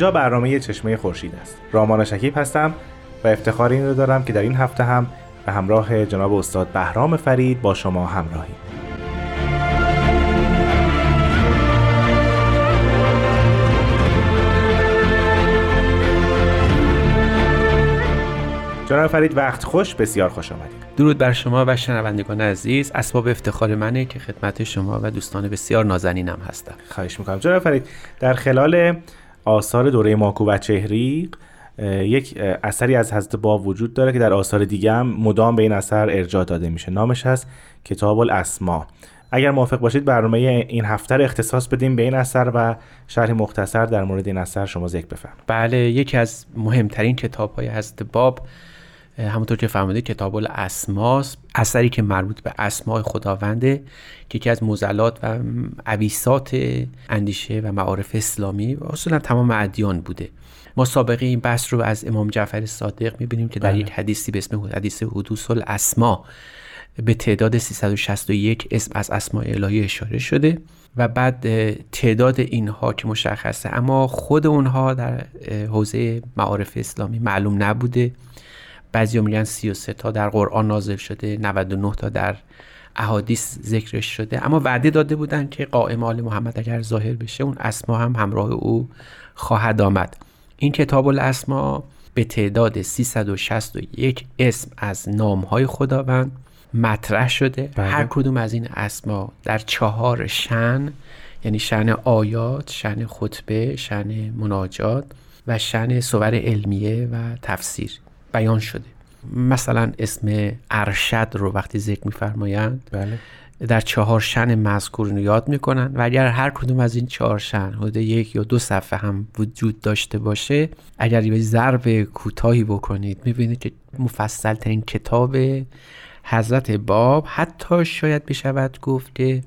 اینجا برنامه چشمه خورشید است. رامان شکیب هستم و افتخار این رو دارم که در این هفته هم به همراه جناب استاد بهرام فرید با شما همراهیم. جناب فرید وقت خوش بسیار خوش آمدید. درود بر شما و شنوندگان عزیز. اسباب افتخار منه که خدمت شما و دوستان بسیار نازنینم هستم. خواهش می‌کنم. جناب فرید در خلال آثار دوره ماکو و چهریق یک اثری از حضرت باب وجود داره که در آثار دیگه هم مدام به این اثر ارجاع داده میشه. نامش هست کتاب الاسما. اگر موافق باشید برنامه این هفته رو اختصاص بدیم به این اثر و شرح مختصر در مورد این اثر شما ذکر بفرمایید. بله یکی از مهمترین کتاب های حضرت باب همونطور که فرمودید کتاب الاسماس اثری که مربوط به اسماء خداونده که یکی از مزلات و عویسات اندیشه و معارف اسلامی و اصولا تمام ادیان بوده ما سابقه این بحث رو از امام جعفر صادق می‌بینیم که در بله. یک حدیثی به اسم حدیث حدوث الاسما به تعداد 361 اسم از اسماء الهی اشاره شده و بعد تعداد اینها که مشخصه اما خود اونها در حوزه معارف اسلامی معلوم نبوده بعضی میگن 33 تا در قرآن نازل شده 99 تا در احادیث ذکرش شده. اما وعده داده بودن که قائم آل محمد اگر ظاهر بشه اون اسما هم همراه او خواهد آمد. این کتاب الاسما به تعداد 361 اسم از نامهای خداوند مطرح شده. بله. هر کدوم از این اسما در چهار شن یعنی شن آیات شن خطبه شن مناجات و شن صور علمیه و تفسیر. بیان شده مثلا اسم ارشد رو وقتی ذکر میفرمایند بله. در چهار شن مذکور یاد می‌کنن و اگر هر کدوم از این چهار شن حدود یک یا دو صفحه هم وجود داشته باشه اگر یه ضرب کوتاهی بکنید می‌بینید که مفصل ترین کتاب حضرت باب حتی شاید بشود گفت که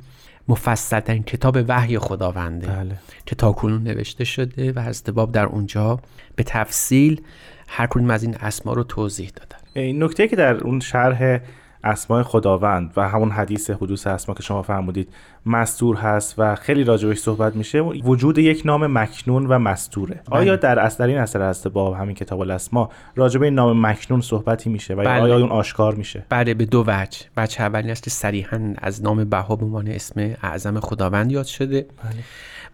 مفصل ترین کتاب وحی خداونده بله. که تاکنون نوشته شده و حضرت باب در اونجا به تفصیل هر کدوم از این اسما رو توضیح دادن این نکته که در اون شرح اسماء خداوند و همون حدیث حدوث اسما که شما فرمودید مستور هست و خیلی راجبش صحبت میشه وجود یک نام مکنون و مستوره بله. آیا در اصل این اثر هست با همین کتاب الاسما راجب این نام مکنون صحبتی میشه و بله. آیا اون آشکار میشه بله به دو وجه وجه اولی است که صریحا از نام بها به عنوان اسم اعظم خداوند یاد شده بله.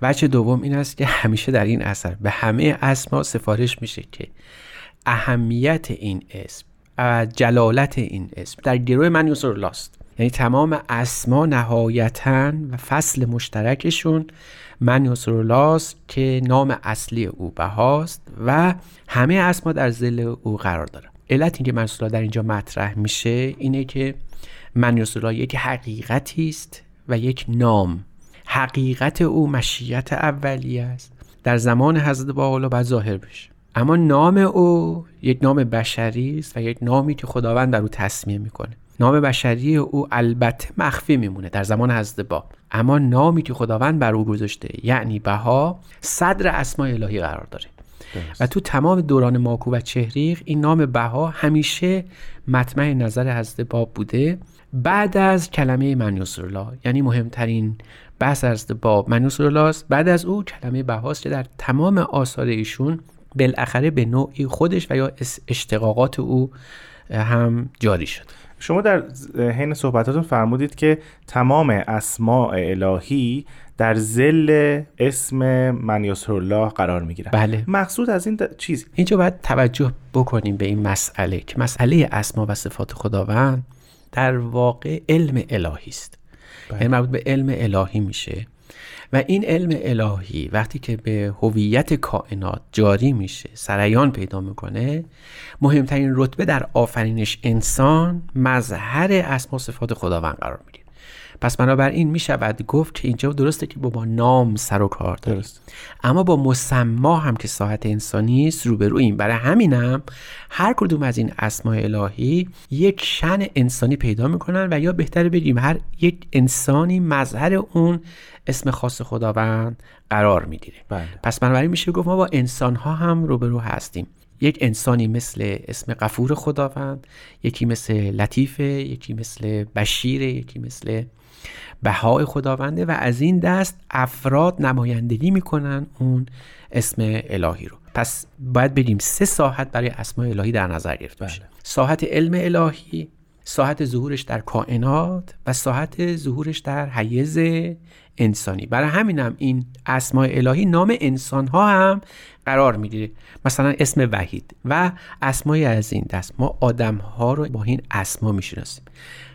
وجه دوم این است که همیشه در این اثر به همه اسما سفارش میشه که اهمیت این اسم جلالت این اسم. در گروه من لاست. یعنی تمام اسما نهایتا و فصل مشترکشون من لاست که نام اصلی او بهاست و همه اسما در زل او قرار داره علت اینکه منصور در اینجا مطرح میشه اینه که من یک حقیقتی است و یک نام. حقیقت او مشیت اولیه است. در زمان حضرت با باید ظاهر بشه. اما نام او یک نام بشری است و یک نامی که خداوند در او تصمیه می‌کنه. نام بشری او البته مخفی میمونه در زمان حضرت با. اما نامی که خداوند بر او گذاشته یعنی بها صدر اسماء الهی قرار داره. و تو تمام دوران ماکو و چهریق این نام بها همیشه مطمع نظر حضرت باب بوده. بعد از کلمه من الله یعنی مهمترین بحث حضرت باب من الله بعد از او کلمه بهاست که در تمام آثار ایشون بالاخره به نوعی خودش و یا اشتقاقات او هم جاری شد. شما در حین صحبتاتون فرمودید که تمام اسماء الهی در زل اسم من الله قرار می بله. مقصود از این چیز اینجا باید توجه بکنیم به این مسئله که مسئله اسما و صفات خداوند در واقع علم الهی است. یعنی مربوط به علم الهی میشه. و این علم الهی وقتی که به هویت کائنات جاری میشه سریان پیدا می‌کنه مهمترین رتبه در آفرینش انسان مظهر اسما صفات خداوند قرار می‌گیره. پس بنابراین می شود گفت که اینجا درسته که با نام سر و کار درست. اما با مسما هم که ساحت انسانی است روبرویم برای همینم هر کدوم از این اسماء الهی یک شن انسانی پیدا می‌کنن و یا بهتر بگیم هر یک انسانی مظهر اون اسم خاص خداوند قرار می‌گیره بله. پس بنابراین میشه گفت ما با انسان ها هم روبرو هستیم یک انسانی مثل اسم قفور خداوند یکی مثل لطیفه یکی مثل بشیره یکی مثل بهای خداونده و از این دست افراد نمایندگی می‌کنن اون اسم الهی رو. پس باید بریم سه ساحت برای اسماء الهی در نظر گرفته بشه. ساحت علم الهی ساحت ظهورش در کائنات و ساحت ظهورش در حیز انسانی. برای همینم این اسماء الهی نام انسان ها هم قرار می‌گیره. مثلا اسم وحید و اسمای از این دست. ما آدم ها رو با این اسما می‌شناسیم.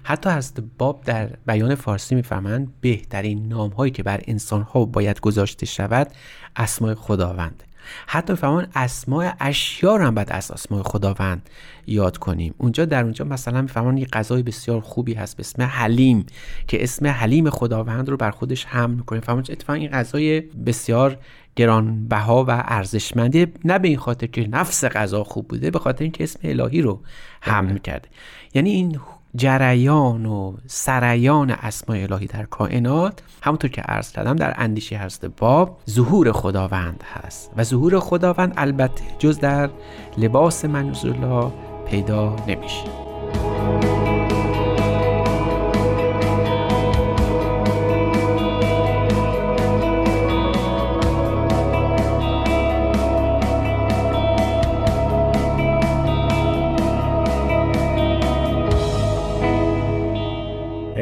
حتی از باب در بیان فارسی می‌فهمند بهترین نام هایی که بر انسان ها باید گذاشته شود اسمای خداوند. حتی فهمان اسماء اشیا رو هم باید از اسماء خداوند یاد کنیم. اونجا در اونجا مثلا میفهمان یه غذای بسیار خوبی هست به اسم حلیم که اسم حلیم خداوند رو بر خودش حمل می‌کنه فهمان اتفاقا این غذای بسیار گرانبها و ارزشمندی. نه به این خاطر که نفس غذا خوب بوده به خاطر اینکه اسم الهی رو حمل کرده. یعنی این جریان و سریان اسماء الهی در کائنات همونطور که عرض کردم در اندیشه هست باب ظهور خداوند هست. و ظهور خداوند البته جز در لباس منزولا پیدا نمیشه.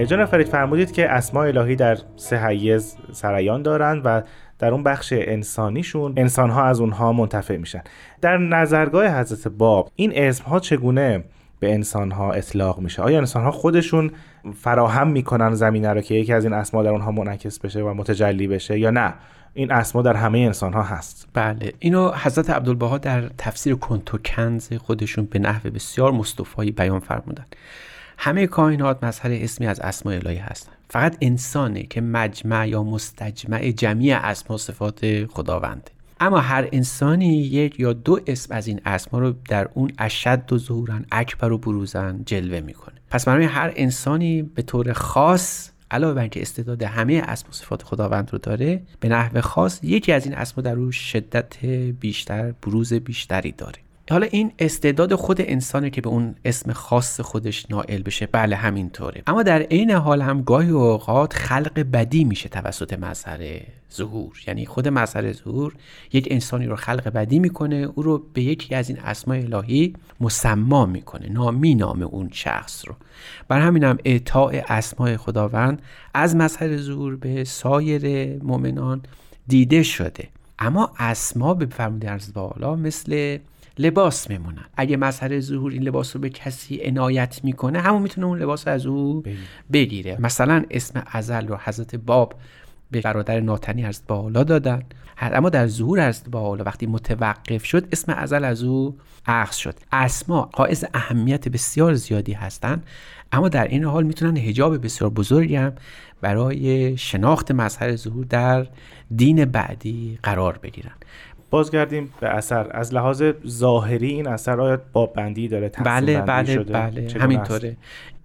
جناب فرید فرمودید که اسماء الهی در سه حیز سریان دارند و در اون بخش انسانیشون انسان ها از اونها منتفع میشن. در نظرگاه حضرت باب این اسم ها چگونه به انسان ها اطلاق میشه؟ آیا انسان ها خودشون فراهم می‌کنن زمینه رو که یکی از این اسما در اونها منعکس بشه و متجلی بشه یا نه؟ این اسما در همه انسان ها هست. بله اینو حضرت عبدالبها در تفسیر کنتو کنز خودشون به نحو بسیار مصطفایی بیان فرمودن. همه کائنات مظهر اسمی از اسماء الهی هستند فقط انسانه که مجمع یا مستجمع جمعی اسما صفات خداونده. اما هر انسانی یک یا دو اسم از این اسما رو در اون اشد و ظهورن اکبر و بروزن جلوه می‌کنه. پس برای هر انسانی به طور خاص علاوه بر اینکه استعداد همه اسم و صفات خداوند رو داره به نحو خاص یکی از این اسما در او شدت بیشتر بروز بیشتری داره. حالا این استعداد خود انسانه که به اون اسم خاص خودش نائل بشه بله همینطوره. اما در عین حال هم گاهی اوقات خلق بدی میشه توسط مظهر ظهور. یعنی خود مظهر ظهور یک انسانی رو خلق بدی می‌کنه او رو به یکی از این اسماء الهی مسما می‌کنه نامی نام اون شخص رو. بر همینم اعطاء اسماء خداوند از مظهر ظهور به سایر مؤمنان دیده شده. اما اسما به فرموده ارز بالا مثل لباس میمونن. اگه مظهر ظهور این لباس رو به کسی عنایت می‌کنه همون می‌تونه اون لباس از او بگیره. مثلا اسم ازل رو حضرت باب به برادر ناتنی از بالا دادن. اما در ظهور از بالا وقتی متوقف شد اسم ازل از او اخذ شد. اسما حائز اهمیت بسیار زیادی هستند اما در این حال می‌تونن هجاب بسیار بزرگی هم برای شناخت مظهر ظهور در دین بعدی قرار بگیرن. بازگردیم به اثر. از لحاظ ظاهری این اثر آیا باب بندی داره بله بله شده؟ بله همینطوره.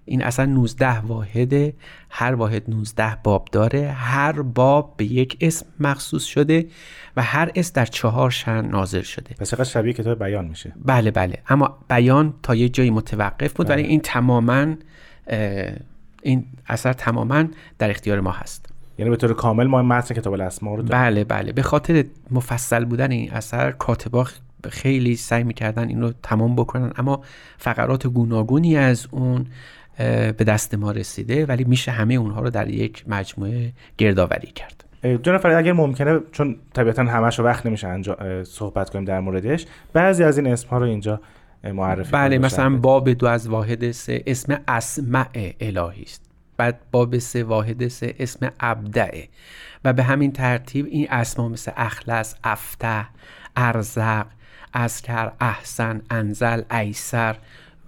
این اصلا 19 واحده هر واحد 19 باب داره هر باب به یک اسم مخصوص شده و هر اسم در چهار شن نازل شده. پس چقدر شبیه کتاب بیان میشه؟ بله بله. اما بیان تا یه جایی متوقف بود ولی بله. این تماما این اثر تماما در اختیار ما هست. یعنی به طور کامل ما متن کتاب الاسما رو داریم بله بله. به خاطر مفصل بودن این اثر کاتبا خیلی سعی می‌کردن این رو تمام بکنن. اما فقرات گوناگونی از اون به دست ما رسیده ولی میشه همه اونها رو در یک مجموعه گردآوری کرد. جناب فرید اگر ممکنه چون طبیعتا همش وقت نمیشه صحبت کنیم در موردش بعضی از این اسم ها رو اینجا معرفی بله مثلا باب دو از واحد سه اسم اسمع الهی است. بعد باب سه واحد سه اسم ابدعه. و به همین ترتیب این اسما مثل اخلص افته ارزق اسکر احسن انزل ایسر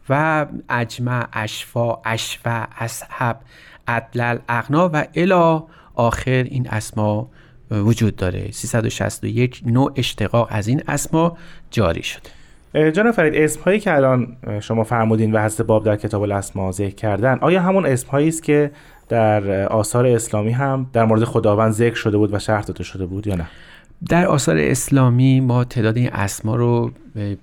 و اجمع اشفا اشفا اصحب عدلل اغنا و الا آخر این اسما وجود داره. 361 نوع اشتقاق از این اسما جاری شده. جناب فرید اسم هایی که الان شما فرمودین و حضرت باب در کتاب الاسما ذکر کردن آیا همون اسم هایی است که در آثار اسلامی هم در مورد خداوند ذکر شده بود و شرح داده شده بود یا نه؟ در آثار اسلامی ما تعداد این اسما رو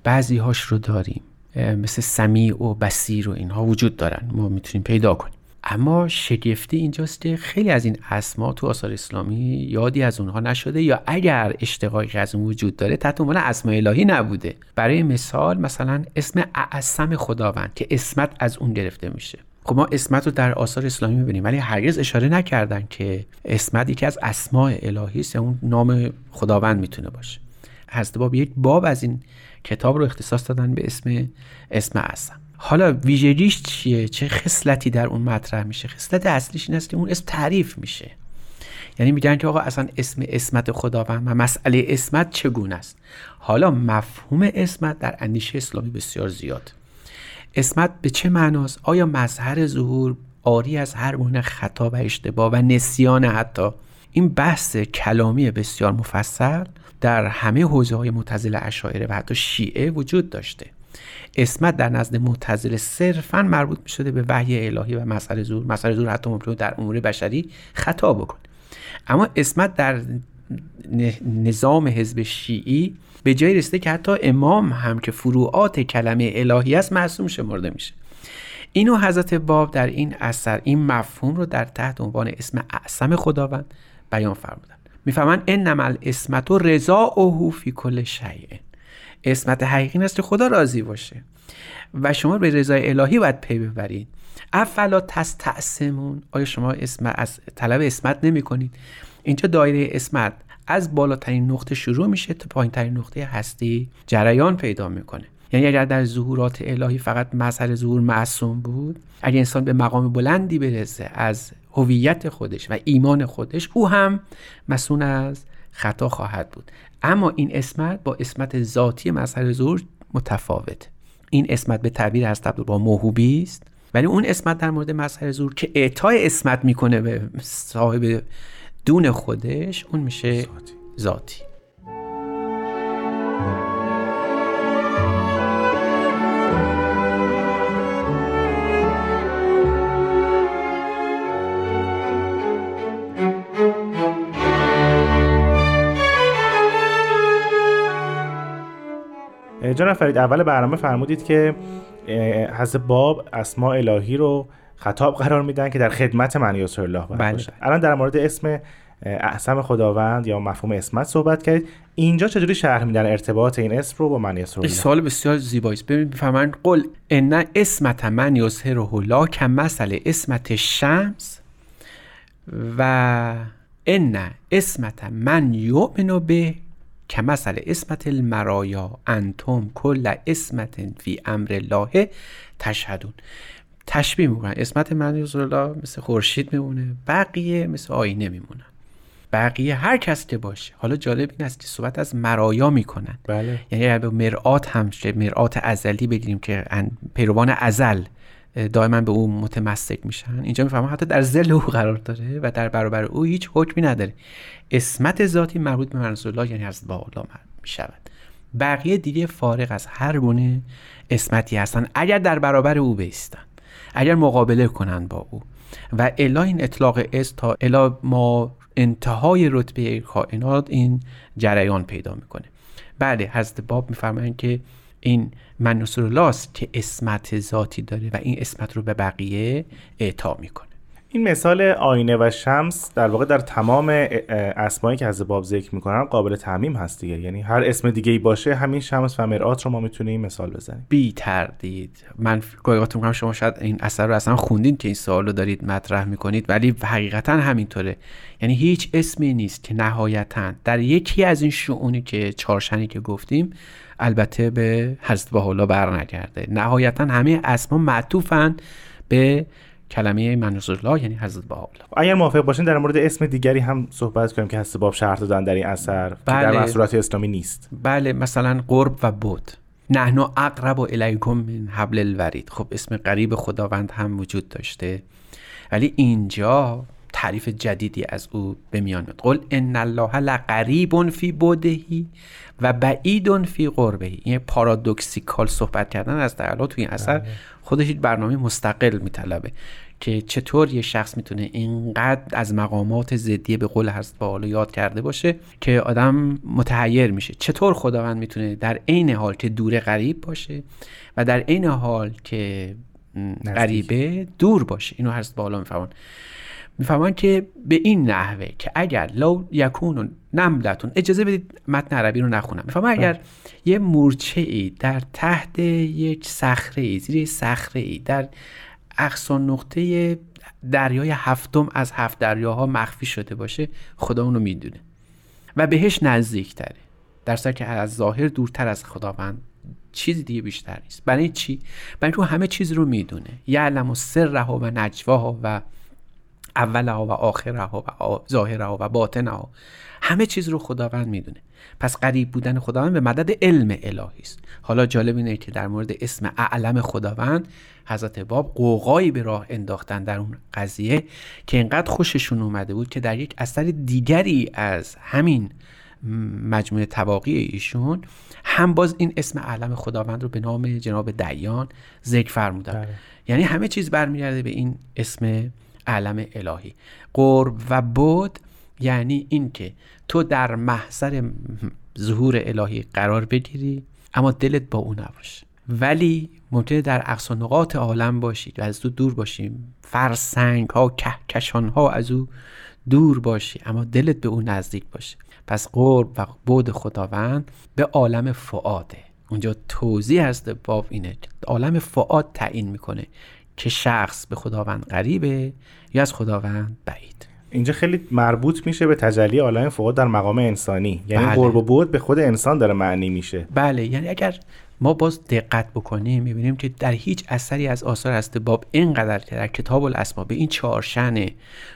بعضی هاش رو داریم. مثل سمیع و بسیر و اینها وجود دارن. ما می‌تونیم پیدا کنیم. اما شگفتی اینجاست که خیلی از این اسما تو آثار اسلامی یادی از اونها نشده یا اگر اشتقاقی از اون وجود داره تحت عنوان اسماء الهی نبوده. برای مثال مثلا اسم اعصم خداوند که اسمت از اون گرفته میشه. خب ما اسمت رو در آثار اسلامی می‌بینیم ولی هرگز اشاره نکردن که اسمت یکی از اسماء الهی است اون نام خداوند می‌تونه باشه. حضرت باب یک باب از این کتاب رو اختصاص دادن به اسم اسم اعظم. حالا ویژگیش چیه؟ چه خصلتی در اون مطرح میشه؟ خصلت اصلیش این است که اون اسم تعریف میشه. یعنی میگن که آقا اصلا اسم اسمت خداوند و مسئله اسمت چگونه است؟ حالا مفهوم اسمت در اندیشه اسلامی بسیار زیاد. اسمت به چه معناست؟ آیا مظهر ظهور آری از هر گونه خطا و اشتباه و نسیان حتی؟ این بحث کلامی بسیار مفصل در همه حوزه های متزل اشاعره و حتی شیعه وجود داشته. اسمت در نزد معتزله صرفا مربوط می شده به وحی الهی و مسئله زور. مسئله زور حتی ممکنه در امور بشری خطا بکنه. اما اسمت در نظام حزب شیعی به جای رسیده که حتی امام هم که فروعات کلمه الهی است معصوم شمرده میشه. اینو حضرت باب در این اثر این مفهوم رو در تحت عنوان اسم اعظم خداوند بیان فرمودن. می‌فهمن انما الاسمت و رضا اوهو فی کل شیء. اسمت حقیقی که خدا راضی باشه. و شما به رضای الهی باید پی ببرید. افلا تستعصمون. آیا شما اسم از طلب اسمت نمی کنید اینجا دایره اسمت از بالاترین نقطه شروع میشه تا پایین ترین نقطه هستی جریان پیدا می‌کنه. یعنی اگر در ظهورات الهی فقط مظهر ظهور معصوم بود اگر انسان به مقام بلندی برسه از هویت خودش و ایمان خودش او هم مسئول از خطا خواهد بود. اما این اسمت با اسمت ذاتی مظهر ظهور متفاوت. این اسمت به تعبیر از با موهوبی است ولی اون اسمت در مورد مظهر زور که اعطای اسمت می‌کنه به صاحب دون خودش اون میشه ذاتی, جناب فرید اول برنامه فرمودید که حضرت باب اسماء الهی رو خطاب قرار میدن که در خدمت من یاسر الله بله. الان در مورد اسم احسم خداوند یا مفهوم اسمت صحبت کردید. اینجا چجوری شرح میدن ارتباط این اسم رو با من یاسر الله؟ سوال بسیار زیبایی است ببین بفهمن قل ان اسمت من یاسر الله کم مثل اسمت شمس و ان اسمت من یؤمن به که مثل اسمت المرایا انتم کل اسمت فی امر الله تشهدون. تشبیه می‌کنن. اسمت من الله مثل خورشید میمونه بقیه مثل آینه میمونن. بقیه هر کس که باشه. حالا جالب این است که صحبت از مرایا می‌کنن. بله. یعنی به مرآت هم مرآت ازلی بگیریم که پیروان ازل دائما به او متمسک میشن. اینجا می‌فهمم حتی در زل او قرار داره و در برابر او هیچ حکمی نداره. اسمت ذاتی مربوط به منزول الله یعنی از بالا می‌شود. بقیه دیگه فارغ از هر گونه اسمتی هستن. اگر در برابر او بیستن اگر مقابله کنند با او. و الا این اطلاق اس تا الا ما انتهای رتبه کائنات این جریان پیدا می‌کنه. بله حضرت باب میفرمایند که این من الله که اسمت ذاتی داره و این اسمت رو به بقیه اعطا می‌کنه. این مثال آینه و شمس در واقع در تمام اسمایی که از باب ذکر می‌کنن قابل تعمیم هست دیگه. یعنی هر اسم دیگه ای باشه همین شمس و مرآت رو ما می‌تونیم مثال بزنیم. بی تردید. من گاهی میگم شما شاید این اثر رو اصلا خوندین که این سوال رو دارید مطرح می‌کنید ولی حقیقتا همینطوره. یعنی هیچ اسمی نیست که نهایتا در یکی از این شعونی که چارشنی که گفتیم البته به حضرت الله برنگرده. نهایتا همه اسما معطوفن به کلمه منظور یعنی حضرت باب اگر موافق باشین در مورد اسم دیگری هم صحبت کنیم که حضرت باب شرح دادن در این اثر بله. در منصورات اسلامی نیست. بله مثلا قرب و بود نحنو اقرب و الیکم من حبل الورید. خب اسم قریب خداوند هم وجود داشته. ولی اینجا تعریف جدیدی از او به میان میاد. قل ان الله لقریب فی بودهی و بعید فی قربهی این پارادوکسیکال صحبت کردن از تعالی توی این اثر بله. خودش برنامه مستقل میطلبه که چطور یه شخص می‌تونه اینقدر از مقامات زدیه به قول هست با یاد کرده باشه که آدم متحیر میشه. چطور خداوند می‌تونه در عین حال که دور غریب باشه و در عین حال که غریبه دور باشه؟ اینو هست بالا می‌فهمن می‌فهمن که به این نحوه که اگر لو یکون نملتون اجازه بدید متن عربی رو نخونم. می‌فهمن اگر بله. یه مورچه ای در تحت یک صخره ای زیر صخره ای در اقصان نقطه دریای هفتم از هفت دریاها مخفی شده باشه خدا اونو می‌دونه. و بهش نزدیک تره در که از ظاهر دورتر از خداوند چیزی دیگه بیشتر نیست. برای چی؟ برای تو همه چیز رو می‌دونه. یعلم و سرها و نجواها و اولها و آخرها و ظاهرها و باطنها. همه چیز رو خداوند می‌دونه. پس قریب بودن خداوند به مدد علم الهی است. حالا جالب اینه که در مورد اسم اعلم خداوند حضرت باب قوقایی به راه انداختن در اون قضیه که اینقدر خوششون اومده بود که در یک اثر دیگری از همین مجموعه تواقی ایشون هم باز این اسم علم خداوند رو به نام جناب دیان ذکر فرمودن. بله. یعنی همه چیز برمیگرده به این اسم علم الهی. قرب و بود یعنی اینکه تو در محضر ظهور الهی قرار بگیری اما دلت با او نباشه ولی ممکنه در اقصا نقاط عالم باشید و از او دور باشیم فرسنگ ها کهکشان ها از او دور باشی اما دلت به او نزدیک باشه پس قرب و بود خداوند به عالم فعاده اونجا توضیح هست باب اینه. عالم فعاد تعیین می‌کنه. که شخص به خداوند قریبه یا از خداوند بعید. اینجا خیلی مربوط میشه به تجلی عالم فوق در مقام انسانی. یعنی بله. قرب و بود به خود انسان داره معنی میشه. بله یعنی اگر ما باز دقت بکنیم می‌بینیم که در هیچ اثری از آثار است باب اینقدر که در کتاب الاسما به این چهارشن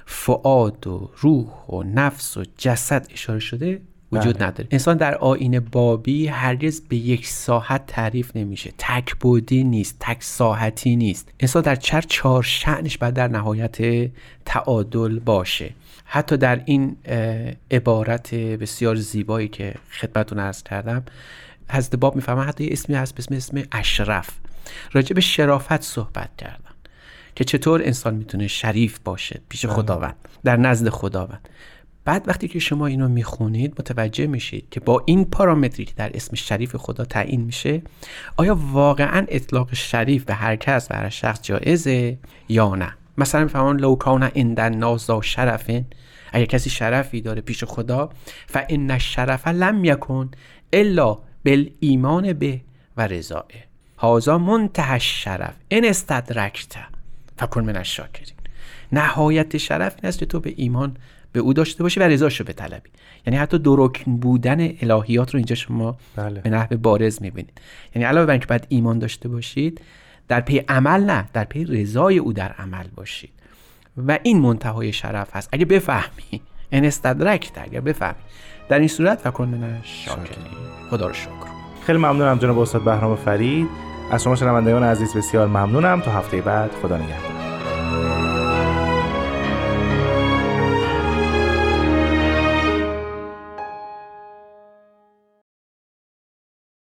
فعاد و روح و نفس و جسد اشاره شده وجود بله. نداره. انسان در آین بابی هرگز به یک ساحت تعریف نمیشه. تک بودی نیست تک ساحتی نیست. انسان در چر چهار شعنش باید در نهایت تعادل باشه. حتی در این عبارت بسیار زیبایی که خدمتون ارز کردم حضرت باب می‌فهمن حتی یه اسمی هست به اسم اسم اشرف. راجع به شرافت صحبت کردن که چطور انسان می‌تونه شریف باشه پیش بله. خداوند در نزد خداوند. بعد وقتی که شما اینو می‌خونید متوجه میشید که با این پارامتری که در اسم شریف خدا تعیین میشه آیا واقعا اطلاق شریف به هر کس و هر شخص جایزه یا نه؟ مثلا میفهمون لو کان عند الناس شرفن. اگر کسی شرفی داره پیش خدا فان الشرف لم یکن الا بالایمان به و رضائه هازا منتهى الشرف. ان استدرکت فکن من الشاکرین. نهایت شرف این است که تو به ایمان به او داشته باشی و رضاشو بطلبی یعنی حتی درکن بودن الهیات رو اینجا شما بله. به نحو بارز می‌بینید. یعنی علاوه بر اینکه باید ایمان داشته باشید در پی عمل نه در پی رضای او در عمل باشید. و این منتهای شرف هست اگه بفهمی ان استدرکت اگر بفهمی. در این صورت فکر من شاکرین. خدا رو شکر. خیلی ممنونم جناب استاد بهرام فرید. از شما شنوندگان عزیز بسیار ممنونم. تا هفته بعد خدا نگهدار.